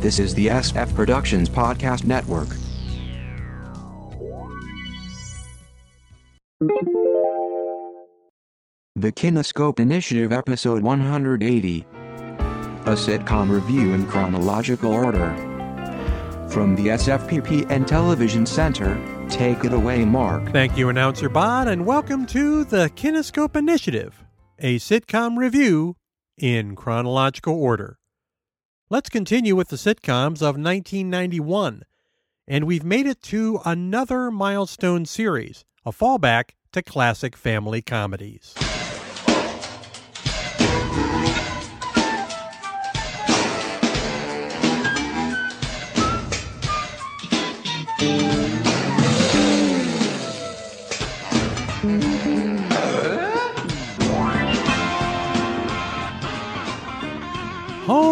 This is the SF Productions Podcast Network. The Kinescope Initiative, Episode 180. A sitcom review in chronological order. From the SFPP and Television Center, take it away, Mark. Thank you, Announcer Bot, and welcome to the Kinescope Initiative, a sitcom review in chronological order. Let's continue with the sitcoms of 1991, and we've made it to another milestone series, a fallback to classic family comedies.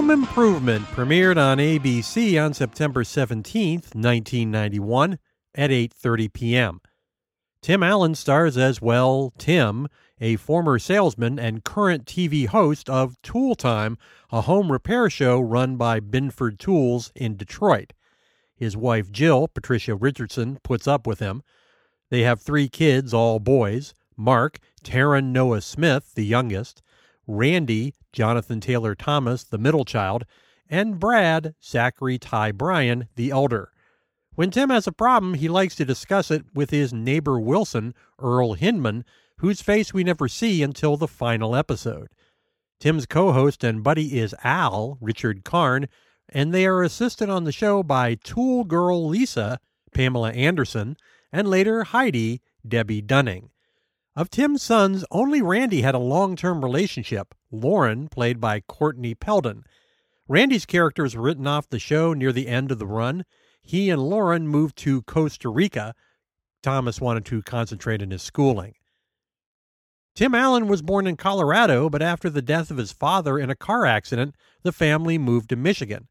Home Improvement premiered on ABC on September 17, 1991 at 8:30 p.m. Tim Allen stars as well Tim, a former salesman and current TV host of Tool Time, a home repair show run by Binford Tools in Detroit. His wife Jill, Patricia Richardson, puts up with him. They have three kids, all boys Mark, Taran Noah Smith, the youngest, Randy, Jonathan Taylor Thomas, the middle child, and Brad, Zachary Ty Bryan, the elder. When Tim has a problem, he likes to discuss it with his neighbor Wilson, Earl Hindman, whose face we never see until the final episode. Tim's co host and buddy is Al, Richard Karn, and they are assisted on the show by Tool Girl Lisa, Pamela Anderson, and later Heidi, Debbie Dunning. Of Tim's sons, only Randy had a long term relationship, Lauren, played by Courtney Peldon. Randy's character was written off the show near the end of the run. He and Lauren moved to Costa Rica. Thomas wanted to concentrate on his schooling. Tim Allen was born in Colorado, but after the death of his father in a car accident, the family moved to Michigan.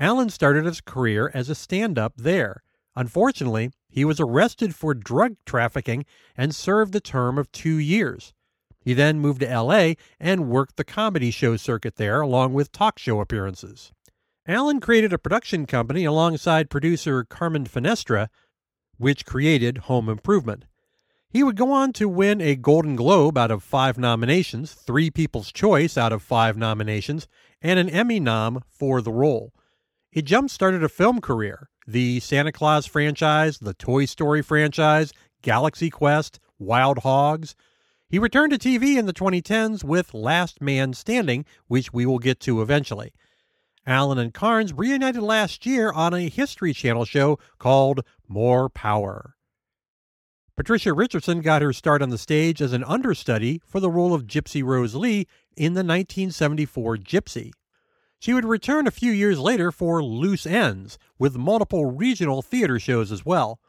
Allen started his career as a stand up there. Unfortunately, he was arrested for drug trafficking and served a term of two years. He then moved to LA and worked the comedy show circuit there, along with talk show appearances. Allen created a production company alongside producer Carmen Finestra, which created Home Improvement. He would go on to win a Golden Globe out of five nominations, three People's Choice out of five nominations, and an Emmy nom for the role. It jump started a film career the Santa Claus franchise, the Toy Story franchise, Galaxy Quest, Wild Hogs. He returned to TV in the 2010s with Last Man Standing, which we will get to eventually. Allen and Carnes reunited last year on a History Channel show called More Power. Patricia Richardson got her start on the stage as an understudy for the role of Gypsy Rose Lee in the 1974 Gypsy. She would return a few years later for Loose Ends, with multiple regional theater shows as well.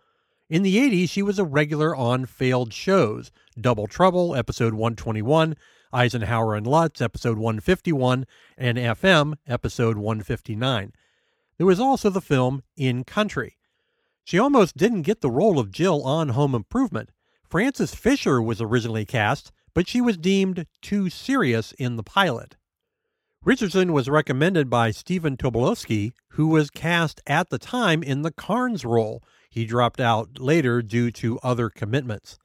In the 80s, she was a regular on failed shows Double Trouble, episode 121, Eisenhower and Lutz, episode 151, and FM, episode 159. There was also the film In Country. She almost didn't get the role of Jill on Home Improvement. Frances Fisher was originally cast, but she was deemed too serious in the pilot. Richardson was recommended by Stephen Tobolowsky, who was cast at the time in the Karn's role. He dropped out later due to other commitments.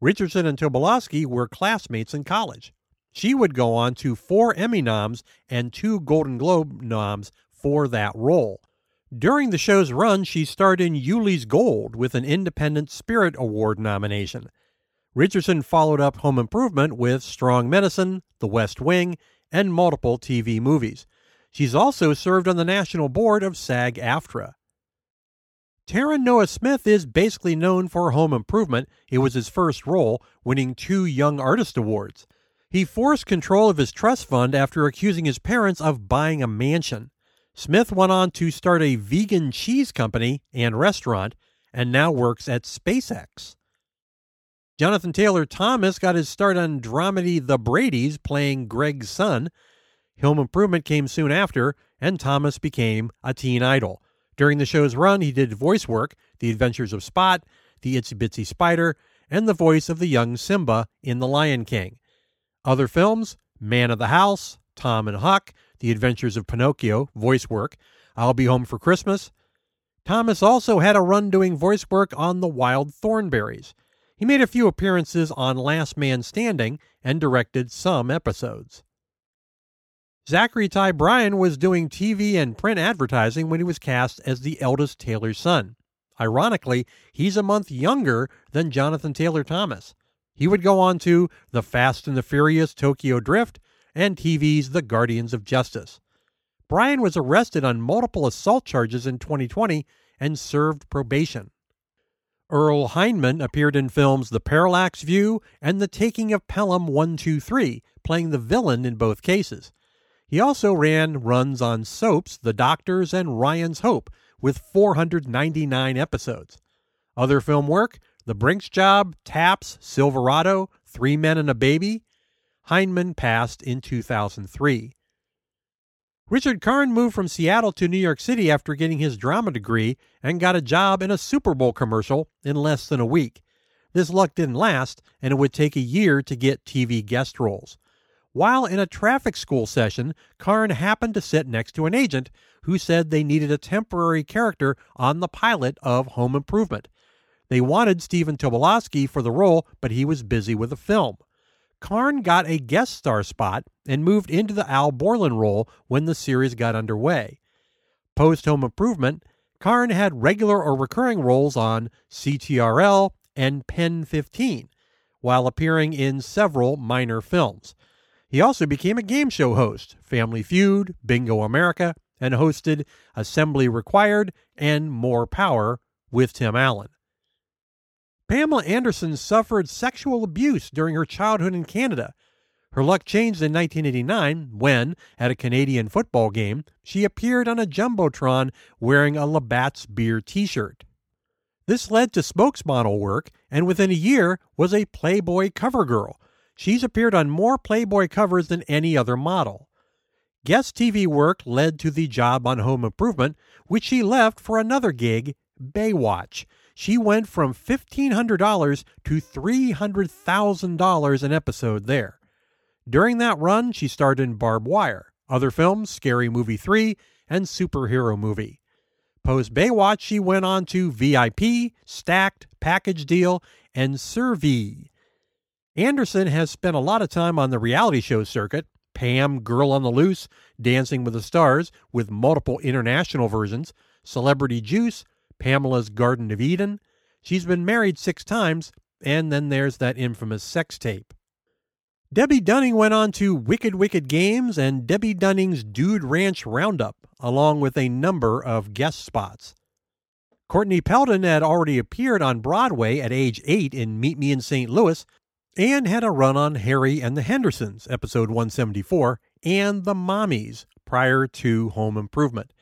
Richardson and Tobolowsky were classmates in college. She would go on to four Emmy noms and two Golden Globe noms for that role. During the show's run, she starred in Ulee's Gold with an Independent Spirit Award nomination. Richardson followed up Home Improvement with Strong Medicine, The West Wing, and multiple TV movies. She's also served on the national board of SAG AFTRA. Taran Noah Smith is basically known for Home Improvement. It was his first role, winning two Young Artist Awards. He forced control of his trust fund after accusing his parents of buying a mansion. Smith went on to start a vegan cheese company and restaurant and now works at SpaceX. Jonathan Taylor Thomas got his start on dramedy The Brady's, playing Greg's son. Home Improvement came soon after, and Thomas became a teen idol. During the show's run, he did voice work The Adventures of Spot, The Itsy Bitsy Spider, and the voice of the young Simba in The Lion King. Other films Man of the House, Tom and Huck, The Adventures of Pinocchio, voice work, I'll Be Home for Christmas. Thomas also had a run doing voice work on The Wild Thornberrys. He made a few appearances on Last Man Standing and directed some episodes. Zachary Ty Bryan was doing TV and print advertising when he was cast as the eldest Taylor's son. Ironically, he's a month younger than Jonathan Taylor Thomas. He would go on to The Fast and the Furious Tokyo Drift and TV's The Guardians of Justice. Bryan was arrested on multiple assault charges in 2020 and served probation. Earl Hindman appeared in films The Parallax View and The Taking of Pelham 123, playing the villain in both cases. He also ran runs on soaps The Doctors and Ryan's Hope with 499 episodes. Other film work The Brinks Job, Taps, Silverado, Three Men and a Baby. Hindman passed in 2003. Richard Karn moved from Seattle to New York City after getting his drama degree and got a job in a Super Bowl commercial in less than a week. This luck didn't last, and it would take a year to get TV guest roles. While in a traffic school session, Karn happened to sit next to an agent who said they needed a temporary character on the pilot of Home Improvement. They wanted Stephen Tobolowsky for the role, but he was busy with a film. Karn got a guest star spot and moved into the Al Borland role when the series got underway. Post Home Improvement, Karn had regular or recurring roles on CTRL and Pen 15, while appearing in several minor films. He also became a game show host, Family Feud, Bingo America, and hosted Assembly Required and More Power with Tim Allen. Pamela Anderson suffered sexual abuse during her childhood in Canada. Her luck changed in 1989 when, at a Canadian football game, she appeared on a Jumbotron wearing a Labatt's beer t shirt. This led to spokesmodel work and within a year was a Playboy cover girl, She's appeared on more Playboy covers than any other model. Guest TV work led to the job on Home Improvement, which she left for another gig, Baywatch. She went from $1,500 to $300,000 an episode there. During that run, she starred in Barb Wire, other films, Scary Movie 3, and Superhero Movie. Post Baywatch, she went on to VIP, Stacked, Package Deal, and Survey. Anderson has spent a lot of time on the reality show circuit Pam, Girl on the Loose, Dancing with the Stars, with multiple international versions, Celebrity Juice, Pamela's Garden of Eden. She's been married six times, and then there's that infamous sex tape. Debbie Dunning went on to Wicked Wicked Games and Debbie Dunning's Dude Ranch Roundup, along with a number of guest spots. Courtney Peldon had already appeared on Broadway at age eight in Meet Me in St. Louis and had a run on Harry and the Hendersons, episode 174, and The Mommies prior to Home Improvement.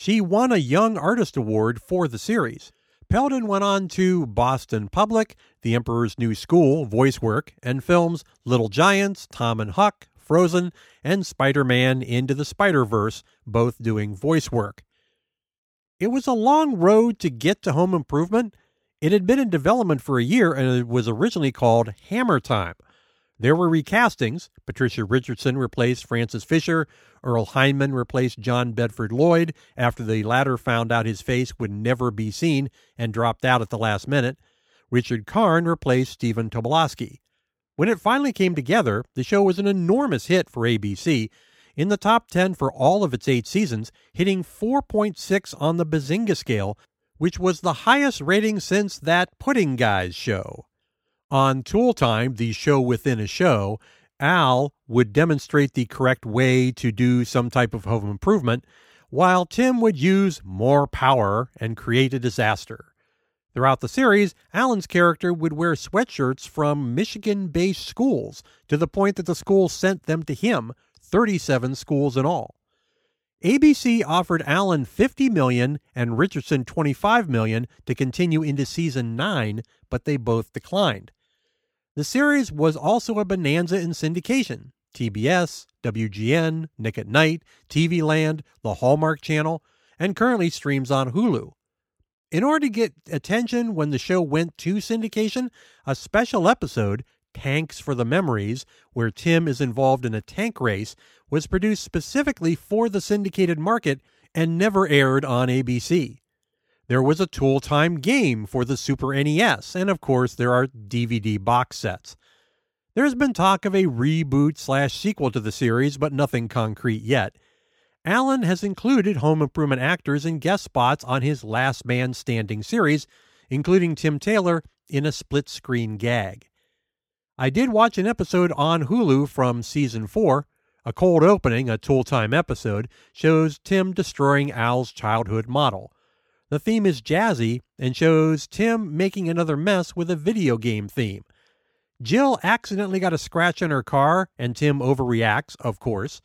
She won a Young Artist Award for the series. Peldon went on to Boston Public, The Emperor's New School voice work, and films Little Giants, Tom and Huck, Frozen, and Spider Man Into the Spider Verse, both doing voice work. It was a long road to get to Home Improvement, it had been in development for a year and it was originally called Hammer Time. There were recastings. Patricia Richardson replaced Frances Fisher. Earl Hindman replaced John Bedford Lloyd after the latter found out his face would never be seen and dropped out at the last minute. Richard Karn replaced Stephen Tobolowsky. When it finally came together, the show was an enormous hit for ABC, in the top 10 for all of its eight seasons, hitting 4.6 on the Bazinga scale which was the highest rating since that Pudding Guys show. On Tool Time, the show within a show, Al would demonstrate the correct way to do some type of home improvement, while Tim would use more power and create a disaster. Throughout the series, Allen's character would wear sweatshirts from Michigan based schools to the point that the school sent them to him, 37 schools in all. ABC offered Allen 50 million and Richardson 25 million to continue into season 9, but they both declined. The series was also a bonanza in syndication. TBS, WGN, Nick at Night, TV Land, the Hallmark Channel, and currently streams on Hulu. In order to get attention when the show went to syndication, a special episode Tanks for the Memories, where Tim is involved in a tank race, was produced specifically for the syndicated market and never aired on ABC. There was a Tool Time game for the Super NES, and of course, there are DVD box sets. There's been talk of a reboot slash sequel to the series, but nothing concrete yet. Allen has included home improvement actors in guest spots on his Last Man Standing series, including Tim Taylor in a split screen gag. I did watch an episode on Hulu from season 4. A cold opening, a tool time episode, shows Tim destroying Al's childhood model. The theme is jazzy and shows Tim making another mess with a video game theme. Jill accidentally got a scratch on her car, and Tim overreacts, of course.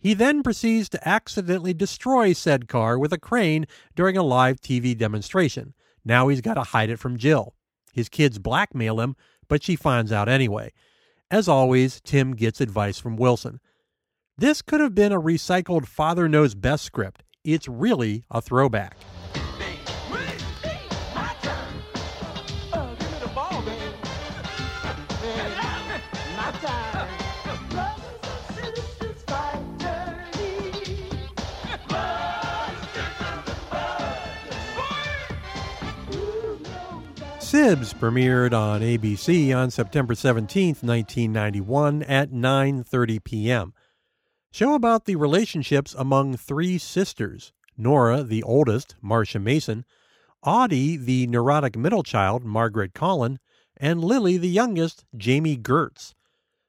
He then proceeds to accidentally destroy said car with a crane during a live TV demonstration. Now he's got to hide it from Jill. His kids blackmail him, but she finds out anyway. As always, Tim gets advice from Wilson. This could have been a recycled Father Knows Best script. It's really a throwback. Sibs premiered on ABC on September 17, 1991 at 9:30 p.m. Show about the relationships among three sisters: Nora, the oldest, Marsha Mason, Audie, the neurotic middle child, Margaret Colin, and Lily, the youngest, Jami Gertz.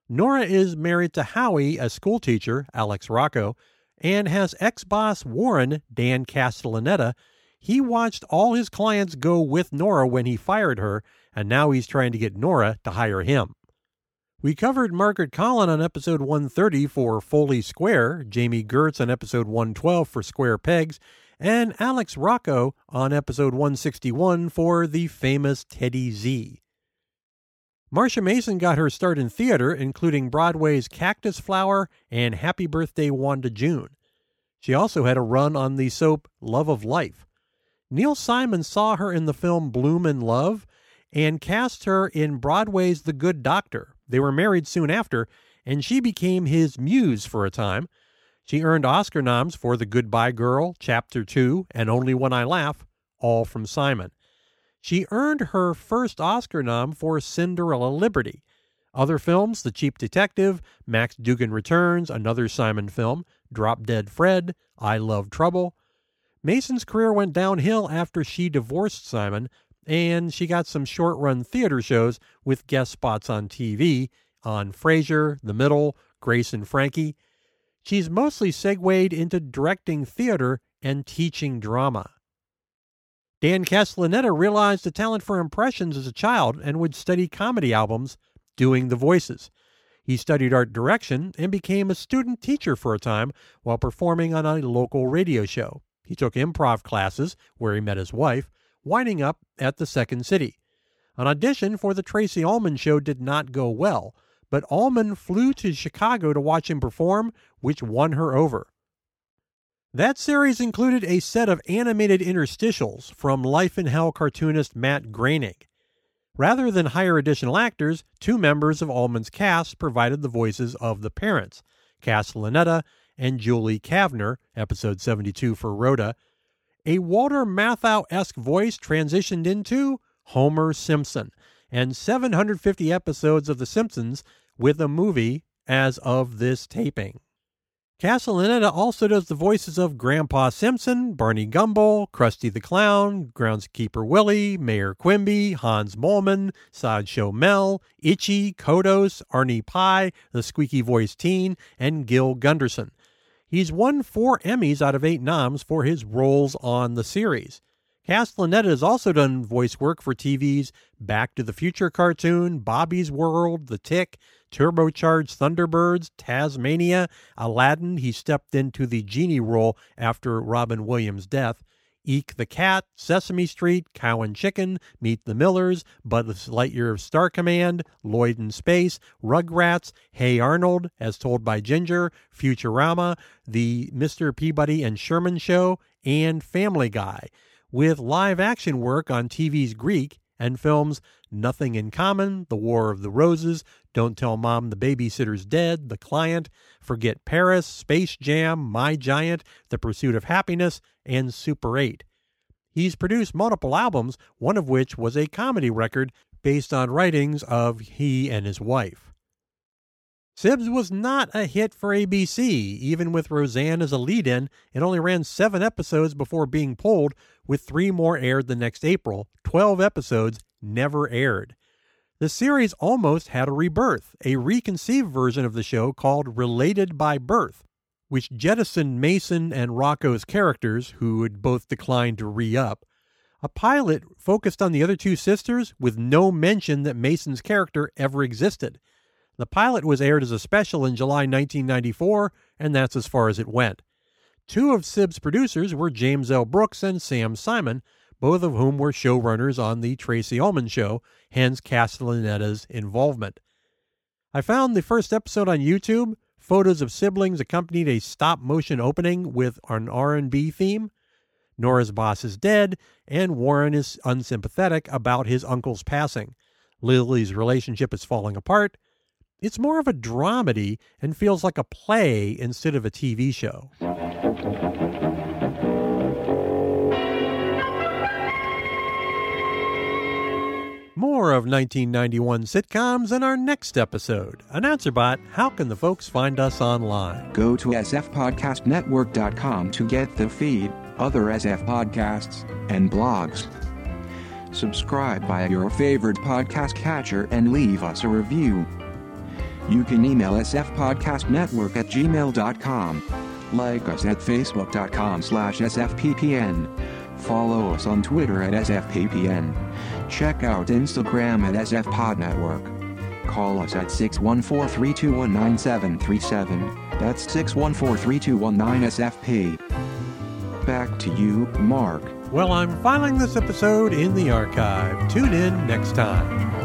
Nora is married to Howie, a schoolteacher, Alex Rocco, and has ex-boss Warren, Dan Castellaneta, he watched all his clients go with Nora when he fired her, and now he's trying to get Nora to hire him. We covered Margaret Colin on episode 130 for Foley Square, Jami Gertz on episode 112 for Square Pegs, and Alex Rocco on episode 161 for the famous Teddy Z. Marsha Mason got her start in theater, including Broadway's Cactus Flower and Happy Birthday Wanda June. She also had a run on the soap Love of Life. Neil Simon saw her in the film Blume in Love and cast her in Broadway's The Good Doctor. They were married soon after, and she became his muse for a time. She earned Oscar noms for The Goodbye Girl, Chapter 2, and Only When I Laugh, all from Simon. She earned her first Oscar nom for Cinderella Liberty. Other films The Cheap Detective, Max Dugan Returns, another Simon film, Drop Dead Fred, I Love Trouble, Mason's career went downhill after she divorced Simon, and she got some short run theater shows with guest spots on TV on Frasier, The Middle, Grace and Frankie. She's mostly segued into directing theater and teaching drama. Dan Castellaneta realized a talent for impressions as a child and would study comedy albums doing the voices. He studied art direction and became a student teacher for a time while performing on a local radio show. He took improv classes, where he met his wife, winding up at the Second City. An audition for the Tracey Ullman show did not go well, but Ullman flew to Chicago to watch him perform, which won her over. That series included a set of animated interstitials from Life in Hell cartoonist Matt Groening. Rather than hire additional actors, two members of Ullman's cast provided the voices of the parents, Castellaneta and Julie Kavner, episode 72 for Rhoda, a Walter Matthau esque voice transitioned into Homer Simpson, and 750 episodes of The Simpsons with a movie as of this taping. Castellaneta also does the voices of Grandpa Simpson, Barney Gumble, Krusty the Clown, Groundskeeper Willie, Mayor Quimby, Hans Moleman, Sideshow Mel, Itchy, Kodos, Arnie Pye, the squeaky voiced teen, and Gil Gunderson. He's won four Emmys out of eight noms for his roles on the series. Castellaneta has also done voice work for TV's Back to the Future cartoon, Bobby's World, The Tick, Turbocharged Thunderbirds, Taz-Mania, Aladdin. He stepped into the genie role after Robin Williams' death. Eek the Cat, Sesame Street, Cow and Chicken, Meet the Millers, Buzz Lightyear of Star Command, Lloyd in Space, Rugrats, Hey Arnold, as told by Ginger, Futurama, The Mr. Peabody and Sherman Show, and Family Guy, with live action work on TV's Greek and films Nothing in Common, The War of the Roses, Don't Tell Mom the Babysitter's Dead, The Client, Forget Paris, Space Jam, My Giant, The Pursuit of Happyness, and Super 8. He's produced multiple albums, one of which was a comedy record based on writings of he and his wife. Sibs was not a hit for ABC, even with Roseanne as a lead in. It only ran seven episodes before being pulled, with three more aired the next April. Twelve episodes never aired. The series almost had a rebirth, a reconceived version of the show called Related by Birth, which jettisoned Mason and Rocco's characters, who had both declined to re up. A pilot focused on the other two sisters with no mention that Mason's character ever existed. The pilot was aired as a special in July 1994, and that's as far as it went. Two of Sib's producers were James L. Brooks and Sam Simon, both of whom were showrunners on The Tracey Ullman Show, hence Castellaneta's involvement. I found the first episode on YouTube. Photos of siblings accompanied a stop motion opening with an R&B theme. Nora's boss is dead, and Warren is unsympathetic about his uncle's passing. Lily's relationship is falling apart, it's more of a dramedy and feels like a play instead of a TV show. More of 1991 sitcoms in our next episode. AnnouncerBot, how can the folks find us online? Go to sfpodcastnetwork.com to get the feed, other SF podcasts, and blogs. Subscribe via your favorite podcast catcher and leave us a review. You can email sfpodcastnetwork at gmail.com. Like us at facebook.com slash sfppn. Follow us on Twitter at sfppn. Check out Instagram at sfpodnetwork. Call us at 614-321-9737. That's 614-321-9SFP. Back to you, Mark. Well, I'm filing this episode in the archive. Tune in next time.